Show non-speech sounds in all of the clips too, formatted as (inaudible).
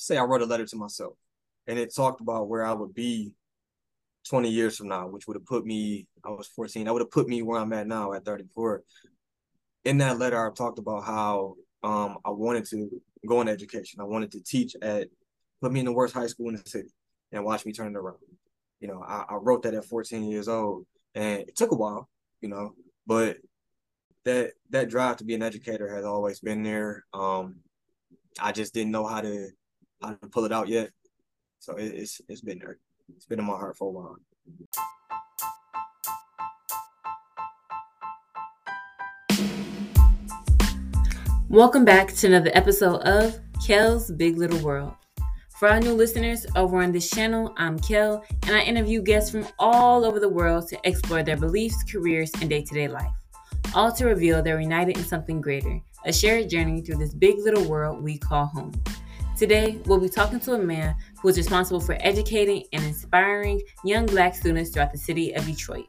say I wrote a letter to myself, and it talked about where I would be 20 years from now, which would have put me. I was 14. That would have put me where I'm at now at 34. In that letter, I talked about how um, I wanted to go in education. I wanted to teach at put me in the worst high school in the city and watch me turn it around. You know, I, I wrote that at 14 years old, and it took a while. You know, but that that drive to be an educator has always been there. Um, I just didn't know how to how to pull it out yet. So it, it's it's been there. It's been in my heart for a while. Welcome back to another episode of Kel's Big Little World. For our new listeners over on this channel, I'm Kel, and I interview guests from all over the world to explore their beliefs, careers, and day to day life, all to reveal they're united in something greater, a shared journey through this big little world we call home. Today, we'll be talking to a man who is responsible for educating and inspiring young black students throughout the city of Detroit.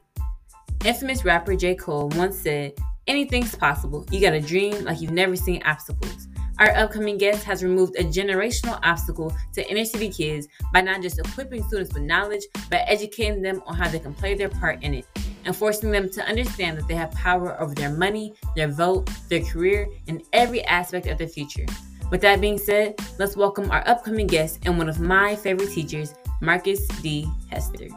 Infamous rapper J. Cole once said, Anything's possible. You got a dream like you've never seen obstacles. Our upcoming guest has removed a generational obstacle to inner city kids by not just equipping students with knowledge, but educating them on how they can play their part in it and forcing them to understand that they have power over their money, their vote, their career, and every aspect of their future. With that being said, let's welcome our upcoming guest and one of my favorite teachers, Marcus D. Hester.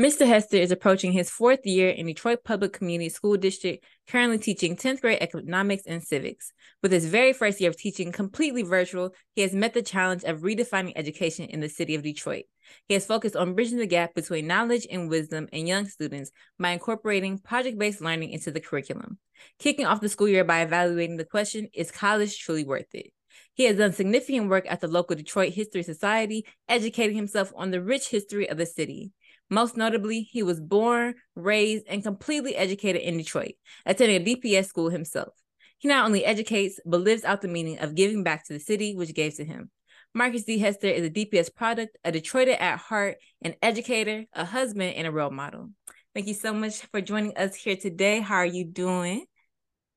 Mr. Hester is approaching his fourth year in Detroit Public Community School District, currently teaching 10th grade economics and civics. With his very first year of teaching completely virtual, he has met the challenge of redefining education in the city of Detroit. He has focused on bridging the gap between knowledge and wisdom in young students by incorporating project based learning into the curriculum. Kicking off the school year by evaluating the question Is college truly worth it? He has done significant work at the local Detroit History Society, educating himself on the rich history of the city. Most notably, he was born, raised, and completely educated in Detroit, attending a DPS school himself. He not only educates, but lives out the meaning of giving back to the city which gave to him. Marcus D. Hester is a DPS product, a Detroiter at heart, an educator, a husband, and a role model. Thank you so much for joining us here today. How are you doing?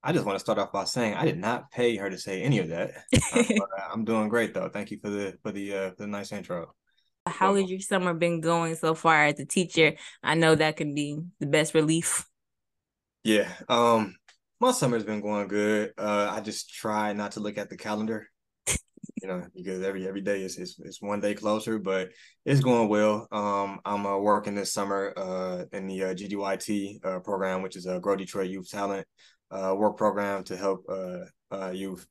I just want to start off by saying I did not pay her to say any of that. (laughs) uh, I'm doing great though. Thank you for the for the uh, the nice intro. How has your summer been going so far as a teacher? I know that can be the best relief. Yeah. Um my summer's been going good. Uh I just try not to look at the calendar. You know, because every every day is, is is one day closer, but it's going well. Um I'm uh, working this summer uh in the uh, GDYT uh, program, which is a Grow Detroit Youth Talent uh work program to help uh, uh youth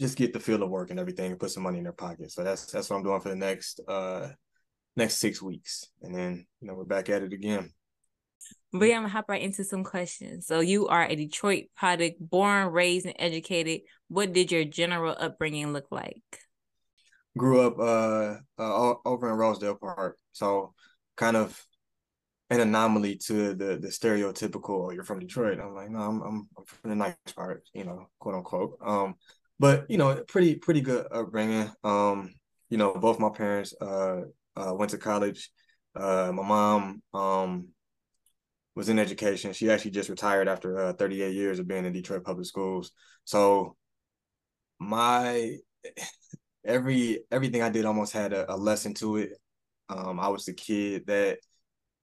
just get the feel of work and everything and put some money in their pocket. So that's that's what I'm doing for the next uh next six weeks. And then, you know, we're back at it again. But yeah, I'm gonna hop right into some questions. So you are a Detroit product, born, raised, and educated. What did your general upbringing look like? Grew up uh, uh over in Rosedale Park. So kind of an anomaly to the the stereotypical oh, you're from Detroit. I'm like, no, I'm I'm, I'm from the nice part, you know, quote unquote. Um but you know, pretty pretty good upbringing. Um, you know, both my parents uh, uh went to college. Uh, my mom um was in education. She actually just retired after uh, 38 years of being in Detroit public schools. So my (laughs) every everything I did almost had a, a lesson to it. Um, I was the kid that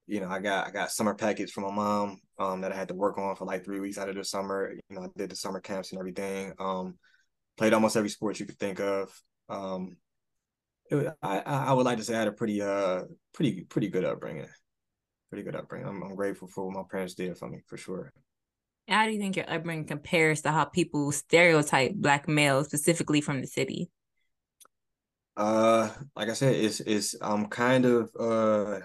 you know I got I got summer packets from my mom um, that I had to work on for like three weeks out of the summer. You know, I did the summer camps and everything. Um, played almost every sport you could think of. Um, it, I I would like to say I had a pretty uh pretty pretty good upbringing, pretty good upbringing. I'm I'm grateful for what my parents did for me for sure. How do you think your upbringing compares to how people stereotype black males, specifically from the city? Uh, like I said, it's it's I'm kind of uh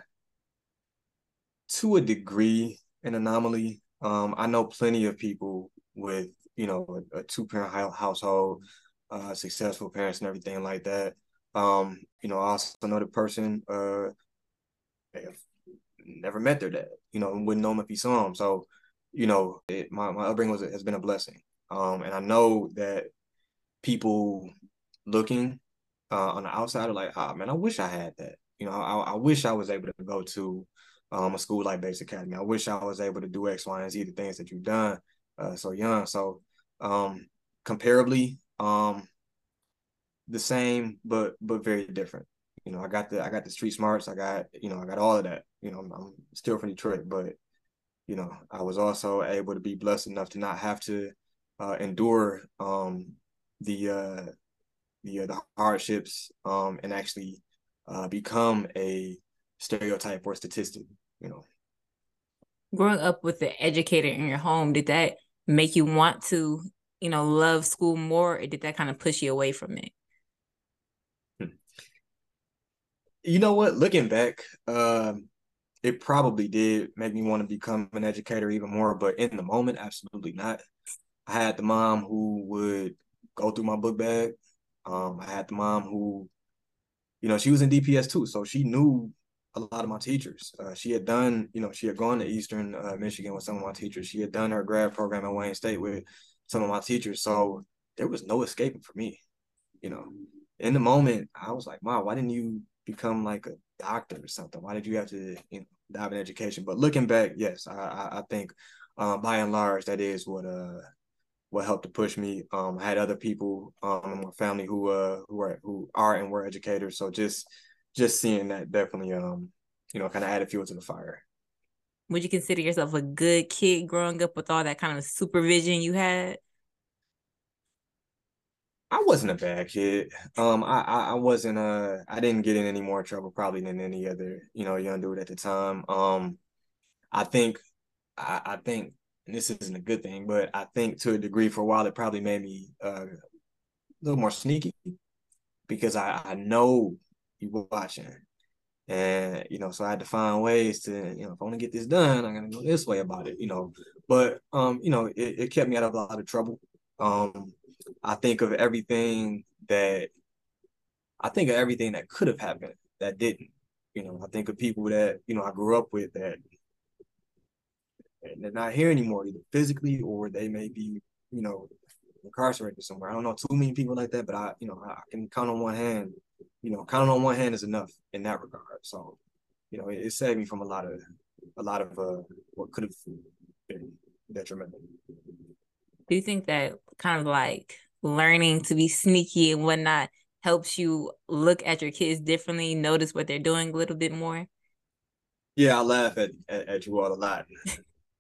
to a degree an anomaly. Um, I know plenty of people with you know a, a two parent household, uh, successful parents and everything like that. Um, you know, I also know the person uh, never met their dad. You know, wouldn't know him if he saw him. So, you know, it, my my upbringing was has been a blessing. Um, and I know that people looking uh, on the outside are like, ah, man, I wish I had that. You know, I, I wish I was able to go to um, a school like Bates Academy. I wish I was able to do X, Y, and Z, the things that you've done uh, so young. So um, comparably um, the same, but but very different. You know, I got the I got the street smarts. I got you know I got all of that. You know, I'm, still from Detroit, but you know I was also able to be blessed enough to not have to uh, endure um, the uh, the uh, the hardships um, and actually uh, become a stereotype or statistic. You know, growing up with the educator in your home, did that make you want to you know love school more, or did that kind of push you away from it? Hmm. You know what? Looking back, um, it probably did make me want to become an educator even more. But in the moment, absolutely not. I had the mom who would go through my book bag. Um, I had the mom who, you know, she was in DPS too, so she knew a lot of my teachers. Uh, she had done, you know, she had gone to Eastern uh, Michigan with some of my teachers. She had done her grad program at Wayne State with some of my teachers. So there was no escaping for me. You know, in the moment, I was like, "Wow, why didn't you become like a doctor or something? Why did you have to, you know, dive in education?" But looking back, yes, I I, I think um, by and large that is what uh what helped to push me. Um, I had other people um, in my family who uh who are who are and were educators. So just just seeing that definitely um you know kind of added fuel to the fire. Would you consider yourself a good kid growing up with all that kind of supervision you had? I wasn't a bad kid. Um, I, I, I wasn't uh I didn't get in any more trouble probably than any other you know young dude at the time. Um, I think I, I think and this isn't a good thing, but I think to a degree for a while it probably made me uh, a little more sneaky because I, I know you were watching. And, you know, so I had to find ways to, you know, if I want to get this done, I'm gonna go this way about it, you know. But um, you know, it, it kept me out of a lot of trouble. Um, I think of everything that I think of everything that could have happened that didn't. You know, I think of people that, you know, I grew up with that and they're not here anymore, either physically or they may be, you know, incarcerated somewhere. I don't know too many people like that, but I, you know, I can count on one hand. You know, counting on one hand is enough in that regard. So, you know, it, it saved me from a lot of a lot of uh, what could have been detrimental. Do you think that kind of like learning to be sneaky and whatnot helps you look at your kids differently, notice what they're doing a little bit more? Yeah, I laugh at, at, at you all a lot.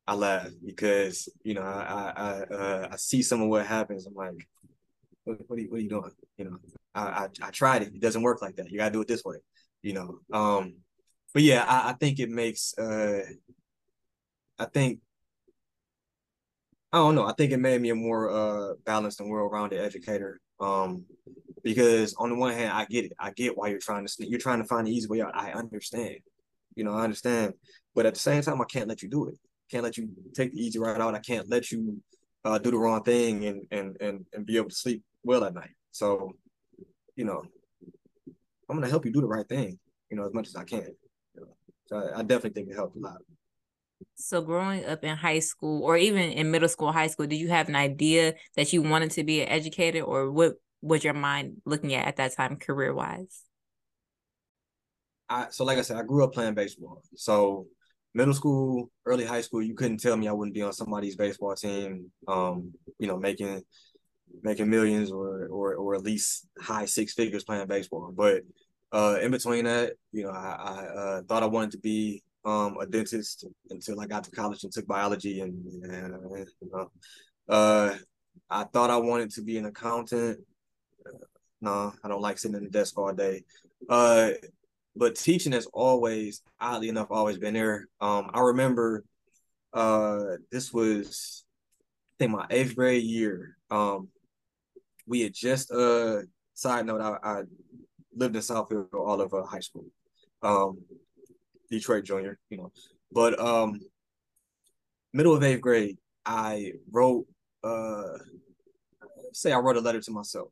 I laugh because you know I I uh, I see some of what happens. I'm like, what, what, are you what are you doing? You know, I, I, I tried it. It doesn't work like that. You gotta do it this way. You know. Um, but yeah, I, I think it makes. Uh, I think. I don't know. I think it made me a more uh balanced and well-rounded educator. Um, because on the one hand, I get it. I get why you're trying to you're trying to find the easy way out. I understand. You know, I understand. But at the same time, I can't let you do it can't let you take the easy route out. I can't let you uh, do the wrong thing and and and and be able to sleep well at night. So, you know, I'm gonna help you do the right thing, you know, as much as I can. You know? So I, I definitely think it helped a lot. So growing up in high school or even in middle school, high school, did you have an idea that you wanted to be an educator or what was your mind looking at at that time career wise? I so like I said, I grew up playing baseball. So middle school, early high school, you couldn't tell me I wouldn't be on somebody's baseball team, um, you know, making making millions or or or at least high six figures playing baseball. But uh, in between that, you know, I, I uh, thought I wanted to be um, a dentist until I got to college and took biology, and, and you know, uh, I thought I wanted to be an accountant. no, I don't like sitting in the desk all day. Uh, but teaching has always, oddly enough, always been there. Um, I remember uh, this was, I think, my eighth grade year. Um, we had just, uh, side note, I, I lived in Southfield all of uh, high school, um, Detroit Junior, you know, but um, middle of eighth grade, I wrote, uh, say, I wrote a letter to myself,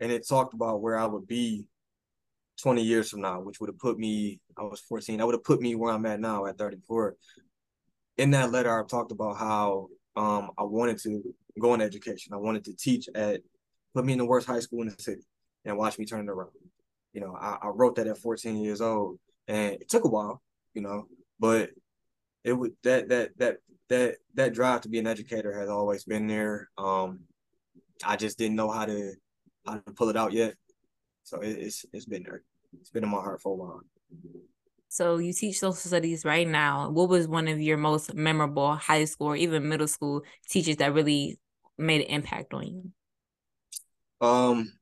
and it talked about where I would be 20 years from now, which would have put me, I was 14, that would have put me where I'm at now at 34. In that letter, I talked about how um, I wanted to go in education. I wanted to teach at, put me in the worst high school in the city and watch me turn it around. You know, I, I wrote that at 14 years old and it took a while, you know, but it would, that, that, that, that, that drive to be an educator has always been there. Um, I just didn't know how to how to pull it out yet. So it, it's it's been there. It's been in my heart for a while. So you teach social studies right now. What was one of your most memorable high school or even middle school teachers that really made an impact on you? Um,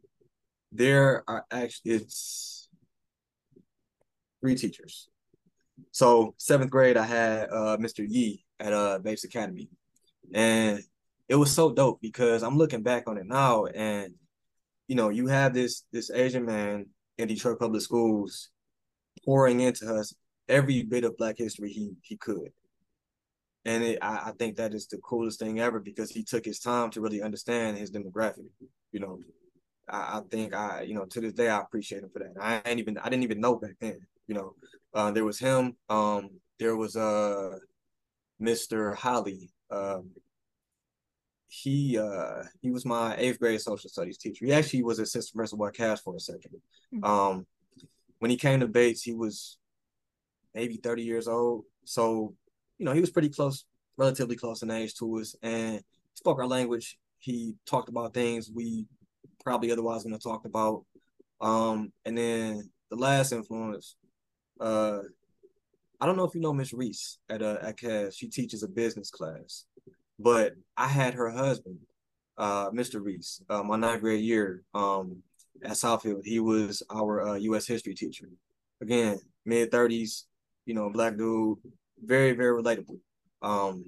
there are actually it's three teachers. So seventh grade, I had uh, Mr. Yee at uh Bates Academy, and it was so dope because I'm looking back on it now, and you know, you have this this Asian man in Detroit public schools pouring into us every bit of Black history he he could. And it, I, I think that is the coolest thing ever because he took his time to really understand his demographic. You know, I, I think I, you know, to this day I appreciate him for that. I ain't even I didn't even know back then. You know, uh, there was him. Um, there was uh, Mr. Holly. Um, he uh he was my eighth grade social studies teacher. He actually was assistant principal at Cass for a 2nd mm-hmm. Um, when he came to Bates, he was maybe 30 years old. So, you know, he was pretty close, relatively close in age to us and spoke our language. He talked about things we probably otherwise wouldn't have talked about. Um, and then the last influence, uh, I don't know if you know Miss Reese at uh, at Cass. She teaches a business class, but I had her husband, uh, Mr. Reese, uh, my ninth grade year. Um, at Southfield. He was our uh, U.S. history teacher. Again, mid thirties, you know, black dude, very very relatable. Um,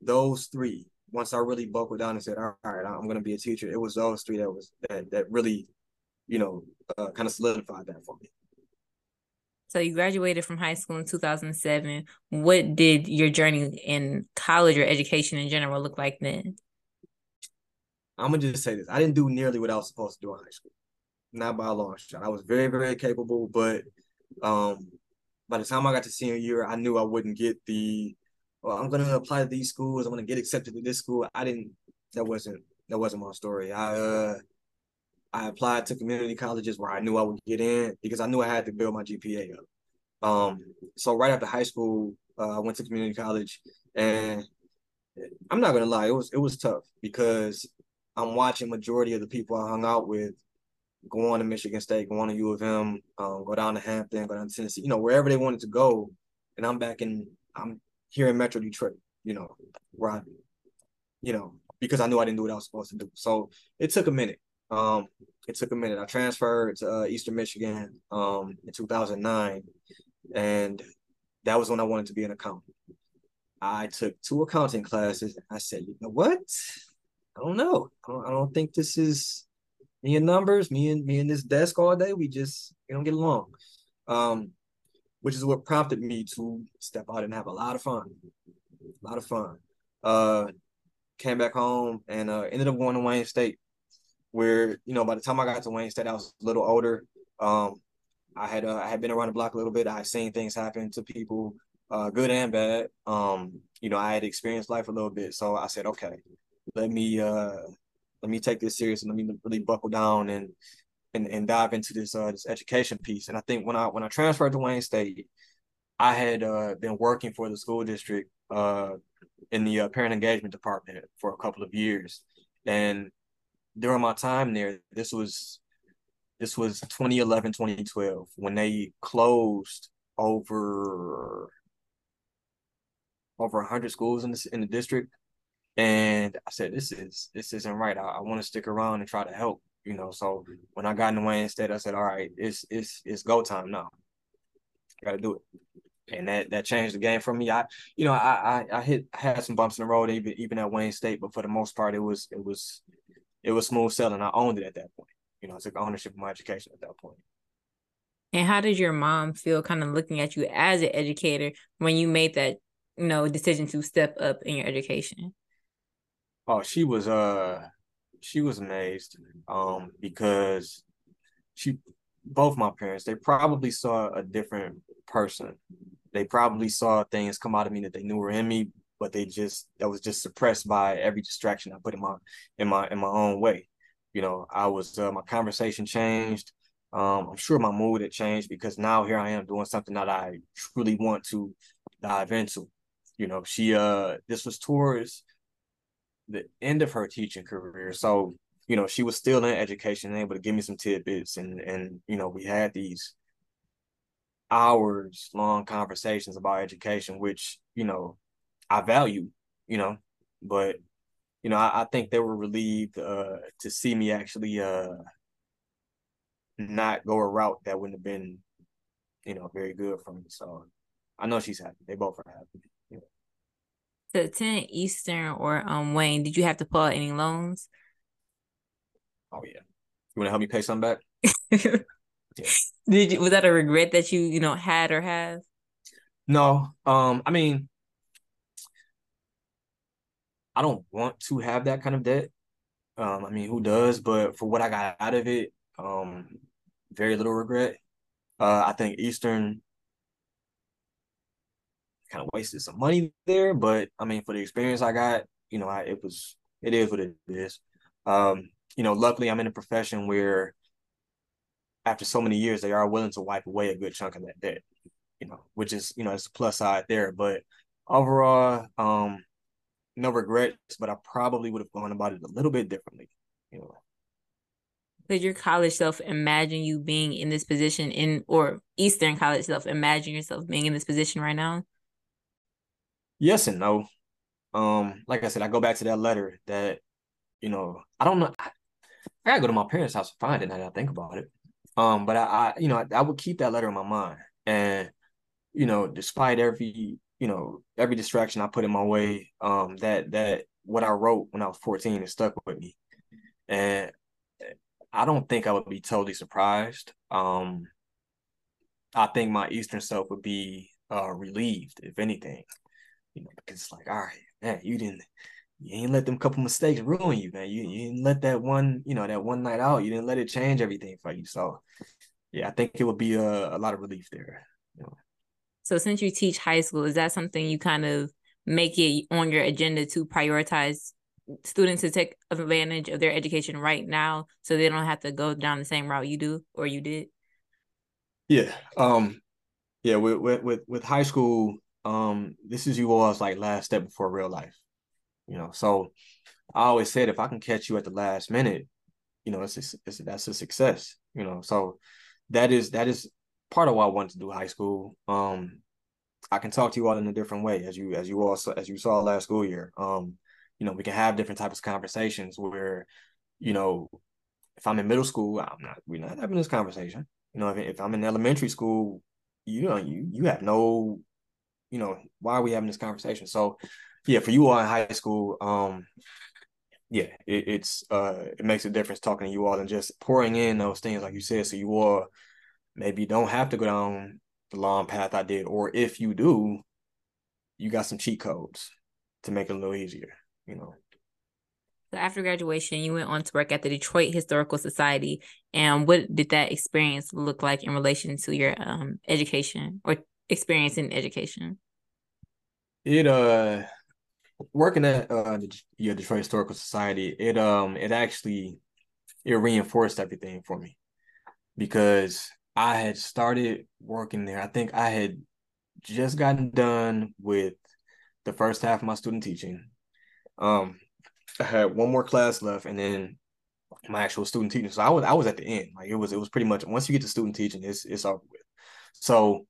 those three. Once I really buckled down and said, "All right, I'm going to be a teacher," it was those three that was that that really, you know, uh, kind of solidified that for me. So you graduated from high school in 2007. What did your journey in college or education in general look like then? I'm gonna just say this: I didn't do nearly what I was supposed to do in high school not by a long shot. I was very, very capable, but um, by the time I got to senior year, I knew I wouldn't get the. Well, I'm gonna apply to these schools. I'm gonna get accepted to this school. I didn't. That wasn't. That wasn't my story. I uh, I applied to community colleges where I knew I would get in because I knew I had to build my GPA up. Um, so right after high school, uh, I went to community college, and I'm not gonna lie, it was it was tough because I'm watching majority of the people I hung out with go on to Michigan State, go on to U of M, um, go down to Hampton, go down to Tennessee, you know, wherever they wanted to go. And I'm back in, I'm here in Metro Detroit, you know, where I, you know, because I knew I didn't do what I was supposed to do. So it took a minute. Um, it took a minute. I transferred to uh, Eastern Michigan um, in 2009, and that was when I wanted to be an accountant. I took two accounting classes. I said, you know what? I don't know. I don't, I don't think this is me and numbers, me and me and this desk all day, we just we don't get along. Um, which is what prompted me to step out and have a lot of fun. A lot of fun. Uh came back home and uh ended up going to Wayne State, where, you know, by the time I got to Wayne State, I was a little older. Um, I had uh, I had been around the block a little bit. I had seen things happen to people, uh, good and bad. Um, you know, I had experienced life a little bit. So I said, okay, let me uh let me take this serious and let me really buckle down and and, and dive into this uh this education piece. And I think when I when I transferred to Wayne State, I had uh, been working for the school district uh, in the uh, parent engagement department for a couple of years, and during my time there, this was this was 2011 2012 when they closed over over 100 schools in the, in the district and I said, this is this isn't right. I, I want to stick around and try to help, you know. So when I got in the Wayne State, I said, all right, it's it's it's go time now. Gotta do it. And that that changed the game for me. I you know, I I, I hit I had some bumps in the road even even at Wayne State, but for the most part it was it was it was smooth sailing. I owned it at that point. You know, I took ownership of my education at that point. And how did your mom feel kind of looking at you as an educator when you made that, you know, decision to step up in your education? Oh, she was uh she was amazed um because she both my parents they probably saw a different person. They probably saw things come out of me that they knew were in me, but they just that was just suppressed by every distraction I put in my in my in my own way. You know, I was uh, my conversation changed. Um, I'm sure my mood had changed because now here I am doing something that I truly want to dive into. You know, she uh this was towards the end of her teaching career. So, you know, she was still in education, and able to give me some tidbits, and and you know, we had these hours long conversations about education, which you know, I value, you know, but you know, I, I think they were relieved uh, to see me actually uh, not go a route that wouldn't have been, you know, very good for me. So I know she's happy. They both are happy. Yeah. To attend Eastern or um Wayne, did you have to pull out any loans? Oh yeah. You want to help me pay some back? (laughs) yeah. Did you was that a regret that you you know had or have? No. Um. I mean, I don't want to have that kind of debt. Um. I mean, who does? But for what I got out of it, um, very little regret. Uh, I think Eastern kind of wasted some money there, but I mean, for the experience I got, you know, I, it was it is what it is. Um, you know, luckily I'm in a profession where after so many years they are willing to wipe away a good chunk of that debt, you know, which is, you know, it's a plus side there. But overall, um, no regrets, but I probably would have gone about it a little bit differently, you know. Could your college self imagine you being in this position in or Eastern college self imagine yourself being in this position right now? Yes and no. Um, like I said, I go back to that letter that, you know, I don't know. I, I gotta go to my parents' house to find it now that I think about it. Um, but I, I you know, I, I, would keep that letter in my mind. And, you know, despite every, you know, every distraction I put in my way, um, that that what I wrote when I was 14 is stuck with me. And I don't think I would be totally surprised. Um, I think my Eastern self would be uh relieved, if anything. You know, because it's like, all right, man, you didn't you ain't let them couple mistakes ruin you, man. You, you didn't let that one, you know, that one night out, you didn't let it change everything for you. So yeah, I think it would be a, a lot of relief there. You know. So since you teach high school, is that something you kind of make it on your agenda to prioritize students to take advantage of their education right now so they don't have to go down the same route you do or you did? Yeah. Um yeah, with with with, high school, um, this is you all's like last step before real life. You know, so I always said if I can catch you at the last minute, you know, it's, it's a, that's a success. You know, so that is that is part of why I wanted to do high school. Um, I can talk to you all in a different way, as you as you also as you saw last school year. Um, you know, we can have different types of conversations where, you know, if I'm in middle school, I'm not we're not having this conversation. You know, if, if I'm in elementary school, you know, you you have no you know, why are we having this conversation? So yeah, for you all in high school, um, yeah, it, it's uh it makes a difference talking to you all and just pouring in those things like you said. So you all maybe you don't have to go down the long path I did, or if you do, you got some cheat codes to make it a little easier, you know. So after graduation, you went on to work at the Detroit Historical Society. And what did that experience look like in relation to your um, education or experience in education? It uh working at uh the yeah, Detroit Historical Society, it um it actually it reinforced everything for me because I had started working there. I think I had just gotten done with the first half of my student teaching. Um I had one more class left and then my actual student teaching. So I was I was at the end. Like it was it was pretty much once you get to student teaching, it's it's over with. So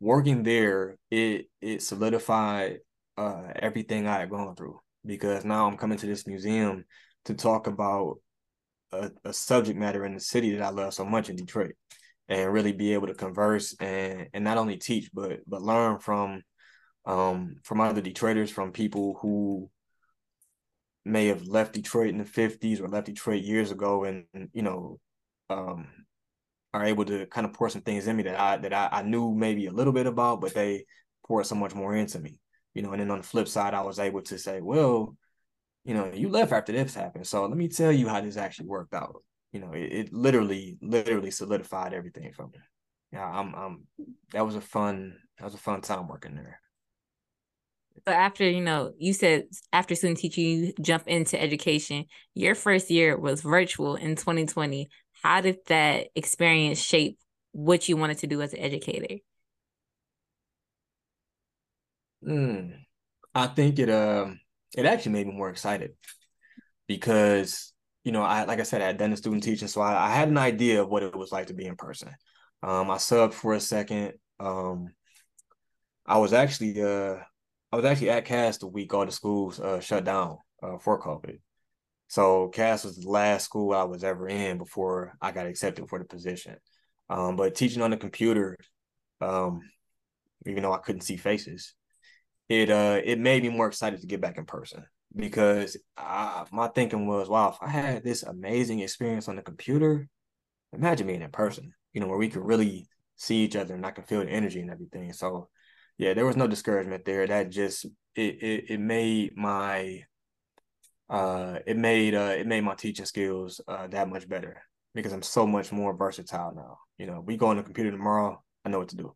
working there, it it solidified uh, everything I had gone through because now I'm coming to this museum to talk about a, a subject matter in the city that I love so much in Detroit, and really be able to converse and and not only teach but but learn from um from other Detroiters, from people who may have left Detroit in the 50s or left Detroit years ago and you know um are able to kind of pour some things in me that I that I, I knew maybe a little bit about, but they poured so much more into me. You know, and then on the flip side, I was able to say, well, you know, you left after this happened. So let me tell you how this actually worked out. You know, it, it literally, literally solidified everything for me. Yeah, I'm I'm that was a fun that was a fun time working there. So after, you know, you said after student teaching, you jump into education. Your first year was virtual in 2020 how did that experience shape what you wanted to do as an educator? Mm, I think it um uh, it actually made me more excited because you know, I like I said, I had done the student teaching, so I, I had an idea of what it was like to be in person. Um, I subbed for a second. Um, I was actually uh, I was actually at Cass the week all the schools uh, shut down uh, for COVID. So Cass was the last school I was ever in before I got accepted for the position. Um, but teaching on the computer, um, even though I couldn't see faces, it uh it made me more excited to get back in person because I, my thinking was, wow, if I had this amazing experience on the computer, imagine being in person, you know, where we could really see each other and I can feel the energy and everything. So yeah, there was no discouragement there. That just it it, it made my uh it made uh it made my teaching skills uh that much better because I'm so much more versatile now. You know, we go on the computer tomorrow, I know what to do.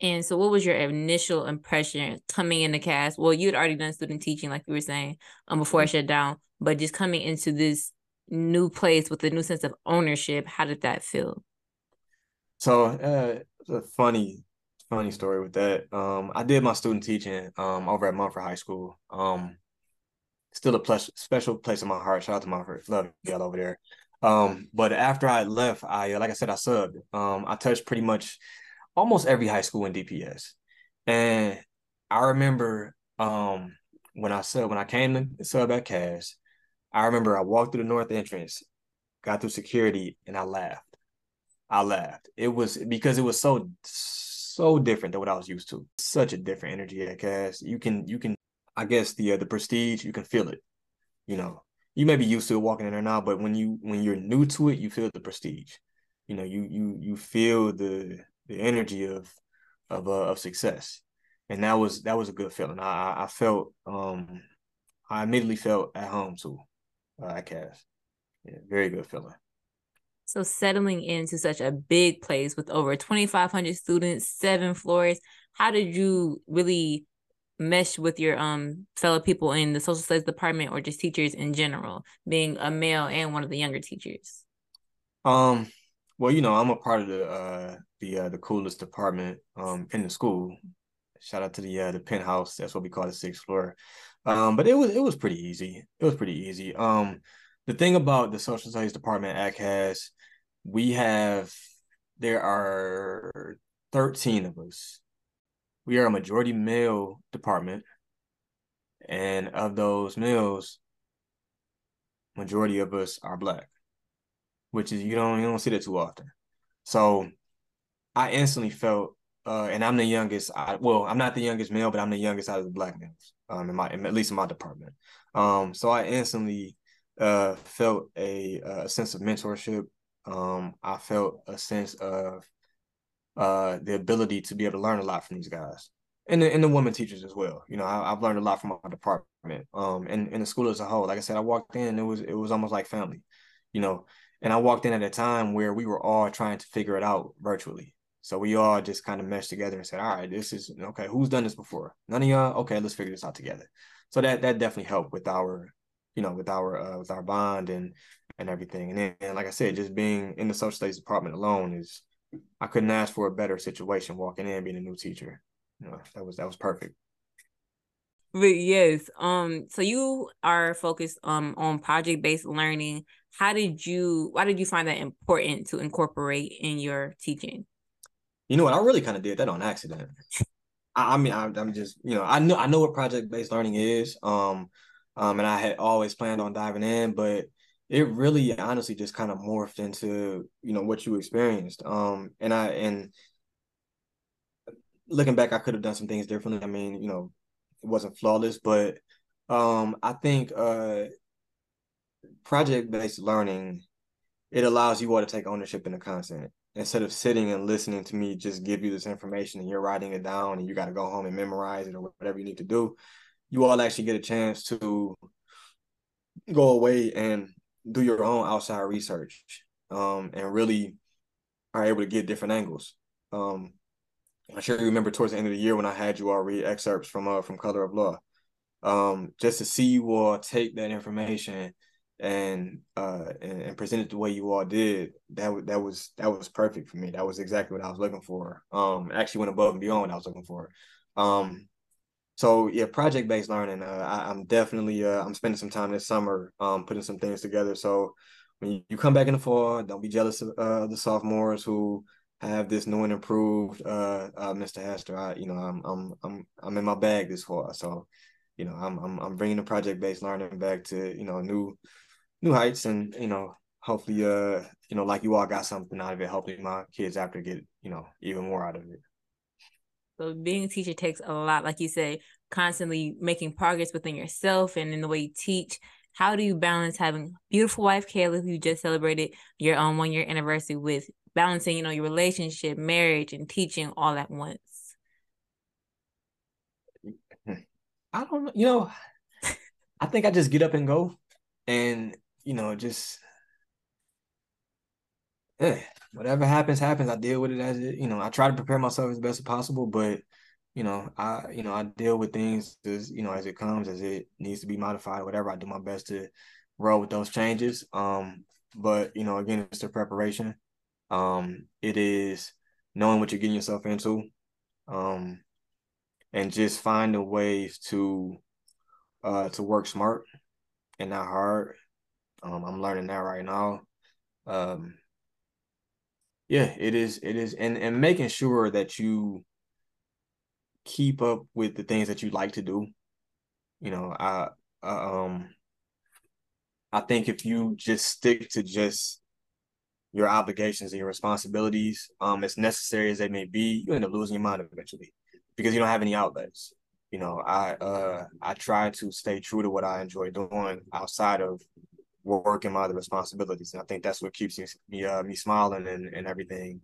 And so, what was your initial impression coming in the Cass? Well, you'd already done student teaching, like you were saying, um, before I mm-hmm. shut down. But just coming into this new place with a new sense of ownership, how did that feel? So, uh, it's a funny, funny story with that. Um, I did my student teaching um over at Mumford High School. Um, still a plus, special place in my heart. Shout out to Mumford, love y'all over there. Um, but after I left, I like I said, I subbed. Um, I touched pretty much almost every high school in DPS. And I remember um when I sub when I came to sub at Cass, I remember I walked through the north entrance, got through security, and I laughed. I laughed. It was because it was so so different than what I was used to. Such a different energy at Cass. You can you can I guess the uh, the prestige you can feel it. You know, you may be used to walking in there now, but when you when you're new to it, you feel the prestige. You know, you you you feel the the energy of of uh, of success, and that was that was a good feeling. I I felt um I immediately felt at home too uh, at. Yeah, very good feeling. So settling into such a big place with over 2,500 students, seven floors, how did you really mesh with your um fellow people in the social studies department or just teachers in general, being a male and one of the younger teachers? Um, well, you know, I'm a part of the uh the uh, the coolest department um in the school. Shout out to the uh, the penthouse. That's what we call the sixth floor. Um, but it was it was pretty easy. It was pretty easy. Um, the thing about the social studies department at Cass, we have there are 13 of us. We are a majority male department. And of those males, majority of us are black which is you don't you don't see that too often. So I instantly felt, uh, and I'm the youngest. I, well, I'm not the youngest male, but I'm the youngest out of the black males, um, in my at least in my department. Um, so I instantly uh felt a, a sense of mentorship. Um, I felt a sense of uh the ability to be able to learn a lot from these guys and the, and the women teachers as well. You know, I, have learned a lot from my department. Um, and, and the school as a whole. Like I said, I walked in, it was it was almost like family. You know, and I walked in at a time where we were all trying to figure it out virtually. So we all just kind of meshed together and said, all right, this is okay. Who's done this before? None of y'all. Okay, let's figure this out together. So that that definitely helped with our, you know, with our uh, with our bond and and everything. And then, and like I said, just being in the social studies department alone is, I couldn't ask for a better situation walking in being a new teacher. You know, that was that was perfect. But yes, um, so you are focused um on project based learning. How did you why did you find that important to incorporate in your teaching? You know what? I really kind of did that on accident. I, I, mean I, am just you know i know i know what project-based learning is um um and i had always planned on diving in but it really honestly just kind of morphed into you know what you experienced um and i and looking back i could have done some things differently. I mean you know it wasn't flawless but um i think uh project based learning, it allows you all to take ownership in the content instead of sitting and listening to me just give you this information and you're writing it down and you got to go home and memorize it or whatever you need to do. You all actually get a chance to go away and do your own outside research um, and really are able to get different angles. Um, I'm sure you remember towards the end of the year when I had you all read excerpts from uh, from Color of Law. Um, just to see you all take that information and uh and, and present it the way you all did that that was that was perfect for me that was exactly what i was looking for um actually went above and beyond what i was looking for um so yeah, project based learning. Uh, I, am definitely uh, I'm spending some time this summer um, putting some things together. So when you come back in the fall, don't be jealous of uh, the sophomores who have this new and improved uh, uh, Mr. Hester. I, you know, I'm I'm I'm I'm in my bag this fall. So, you know, I'm I'm I'm bringing the project based learning back to you know new new heights, and you know, hopefully, uh, you know, like you all got something out of it. Hopefully, my kids after get you know even more out of it. So being a teacher takes a lot, like you say, constantly making progress within yourself and in the way you teach. How do you balance having beautiful wife Kayla, who you just celebrated your own um, one year anniversary with, balancing, you know, your relationship, marriage, and teaching all at once? I don't know. You know, I think I just get up and go, and you know, just yeah, whatever happens, happens. I deal with it as it. You know, I try to prepare myself as best as possible, but you know, I you know I deal with things as you know as it comes, as it needs to be modified, whatever. I do my best to roll with those changes. Um, but you know, again, it's the preparation. Um, it is knowing what you're getting yourself into, um, and just finding ways to uh to work smart and not hard. Um, I'm learning that right now. Um, yeah, it is. It is, and and making sure that you keep up with the things that you like to do. You know, I um I think if you just stick to just your obligations and your responsibilities, um, as necessary as they may be, you end up losing your mind eventually because you don't have any outlets. You know, I uh I try to stay true to what I enjoy doing outside of work and my other responsibilities. And I think that's what keeps me uh, me smiling and, and everything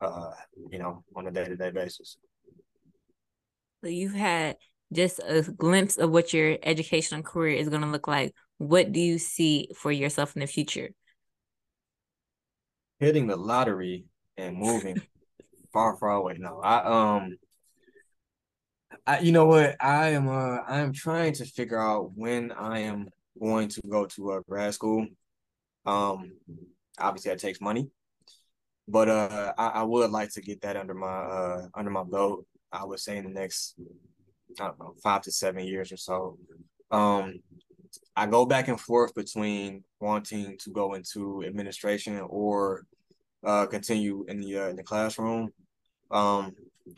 uh, you know, on a day to day basis. So you've had just a glimpse of what your educational career is going to look like. What do you see for yourself in the future? Hitting the lottery and moving far, far away. No, I um, I you know what I am uh I am trying to figure out when I am going to go to a grad school. Um, obviously that takes money, but uh, I, I would like to get that under my uh under my belt. I would say in the next, I don't know, five to seven years or so. Um, I go back and forth between wanting to go into administration or uh, continue in the uh, in the classroom. Um,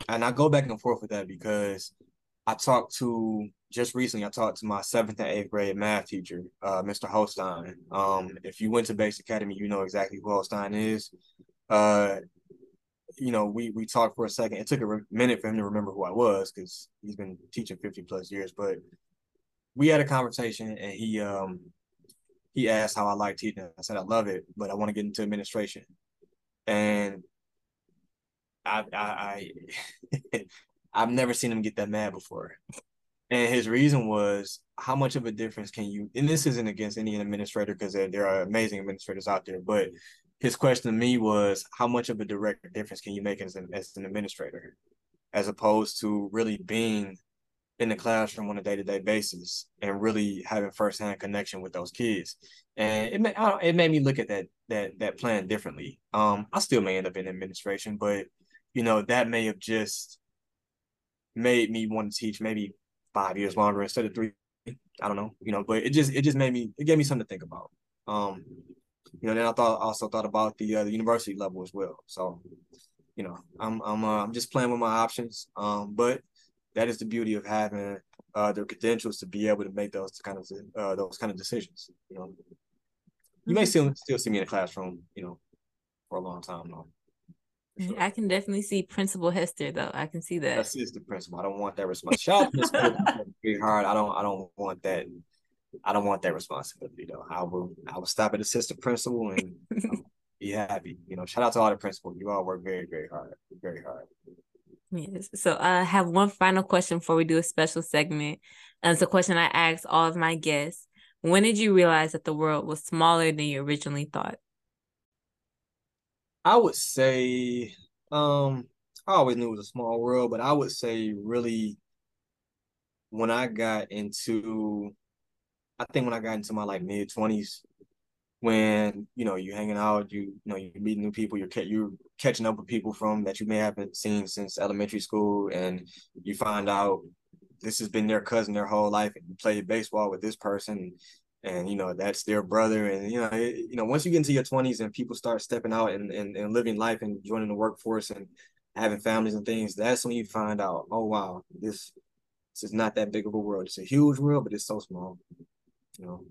and I go back and forth with that because I talked to just recently. I talked to my seventh and eighth grade math teacher, uh, Mr. Holstein. Um, if you went to Bates Academy, you know exactly who Holstein is. Uh, you know, we we talked for a second. It took a minute for him to remember who I was because he's been teaching fifty plus years. But we had a conversation, and he um he asked how I like teaching. I said I love it, but I want to get into administration. And I I, I (laughs) I've never seen him get that mad before. And his reason was how much of a difference can you and this isn't against any administrator because there, there are amazing administrators out there, but his question to me was how much of a direct difference can you make as an, as an administrator as opposed to really being in the classroom on a day-to-day basis and really having firsthand connection with those kids and it, may, it made me look at that that that plan differently um i still may end up in administration but you know that may have just made me want to teach maybe five years longer instead of three i don't know you know but it just it just made me it gave me something to think about um you know, then I thought also thought about the uh, the university level as well. So, you know, I'm I'm uh, I'm just playing with my options. Um, but that is the beauty of having uh, the credentials to be able to make those kind of uh, those kind of decisions. You know, you may mm-hmm. still still see me in the classroom, you know, for a long time though. Sure. I can definitely see Principal Hester though. I can see that. That's the principal. I don't want that responsibility. Shout very (laughs) hard. I don't I don't want that I don't want that responsibility though. I will I will stop at assistant principal and be happy. You know, shout out to all the principals. You all work very, very hard. Very hard. Yes. So I have one final question before we do a special segment. And it's a question I ask all of my guests. When did you realize that the world was smaller than you originally thought? I would say um I always knew it was a small world, but I would say really when I got into I think when I got into my like mid twenties, when you know you're hanging out, you, you know you're meeting new people, you're you're catching up with people from that you may haven't seen since elementary school, and you find out this has been their cousin their whole life and you played baseball with this person and you know that's their brother and you know it, you know once you get into your 20s and people start stepping out and, and, and living life and joining the workforce and having families and things that's when you find out oh wow this this is not that big of a world it's a huge world but it's so small you know.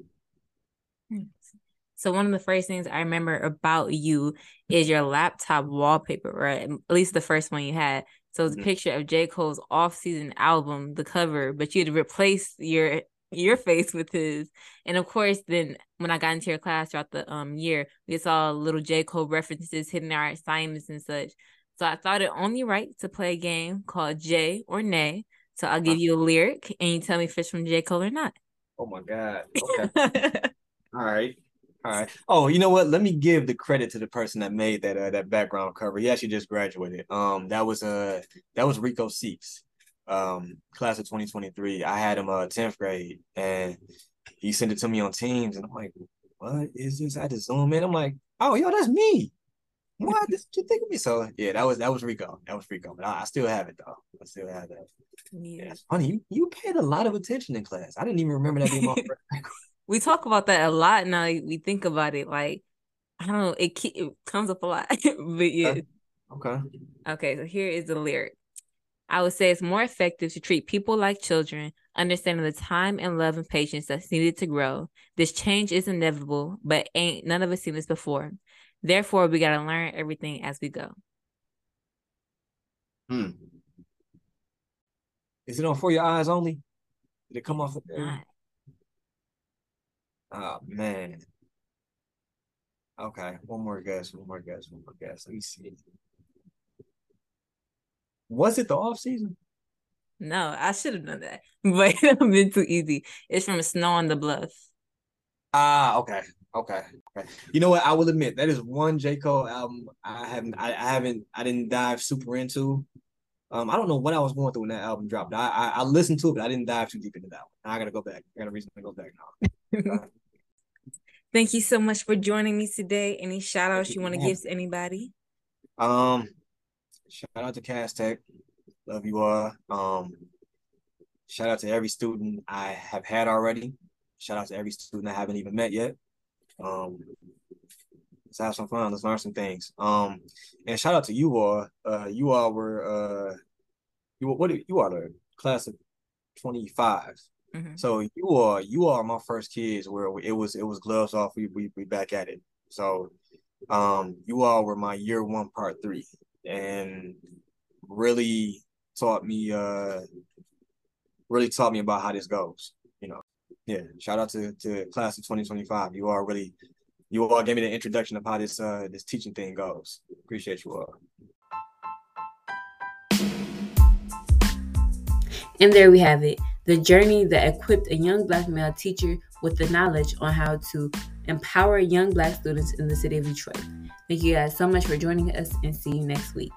So one of the first things i remember about you is your laptop wallpaper right at least the first one you had so it's a mm-hmm. picture of J. Cole's off-season album, the cover, but you had to replace your your face with his. And of course, then when I got into your class throughout the um year, we saw little J. Cole references hitting our assignments and such. So I thought it only right to play a game called J or Nay. So I'll give you a lyric and you tell me if it's from J. Cole or not. Oh my God. Okay. (laughs) All right. All right. Oh, you know what? Let me give the credit to the person that made that uh, that background cover. He actually just graduated. Um, that was uh that was Rico Seeks um, class of 2023. I had him uh 10th grade and he sent it to me on Teams and I'm like, what is this? I just zoom in. I'm like, oh yo, that's me. What? This you think of me? So yeah, that was that was Rico. That was Rico. But I, I still have it though. I still have that. Yeah, yeah it's funny. You, you paid a lot of attention in class. I didn't even remember that being my (laughs) We talk about that a lot now. We think about it like I don't know. It, it comes up a lot, (laughs) but yeah. Okay. Okay. So here is the lyric. I would say it's more effective to treat people like children, understanding the time and love and patience that's needed to grow. This change is inevitable, but ain't none of us seen this before. Therefore, we gotta learn everything as we go. Hmm. Is it on for your eyes only? Did it come off? The Oh man. Okay, one more guess, one more guess, one more guess. Let me see. Was it the off season? No, I should have done that, (laughs) but it been too easy. It's from Snow on the Bluff. Ah, okay, okay, okay. You know what? I will admit that is one J Cole album I haven't, I, I haven't, I didn't dive super into. Um, I don't know what I was going through when that album dropped. I, I, I listened to it, but I didn't dive too deep into that one. I gotta go back. I got a reason to go back now. (laughs) Thank you so much for joining me today. Any shout outs you want to give to anybody? Um, Shout out to Cass Tech. Love you all. Um, shout out to every student I have had already. Shout out to every student I haven't even met yet. Um, let's have some fun. Let's learn some things. Um, and shout out to you all. Uh, you all were uh, you what you are the class of twenty five. Mm mm-hmm. So you are you are my first kids where it was it was gloves off. We we we back at it. So um, you all were my year one part three and really taught me uh really taught me about how this goes you know yeah shout out to to class of 2025 you all really you all gave me the introduction of how this uh this teaching thing goes appreciate you all and there we have it the journey that equipped a young black male teacher with the knowledge on how to empower young black students in the city of detroit Thank you guys so much for joining us and see you next week.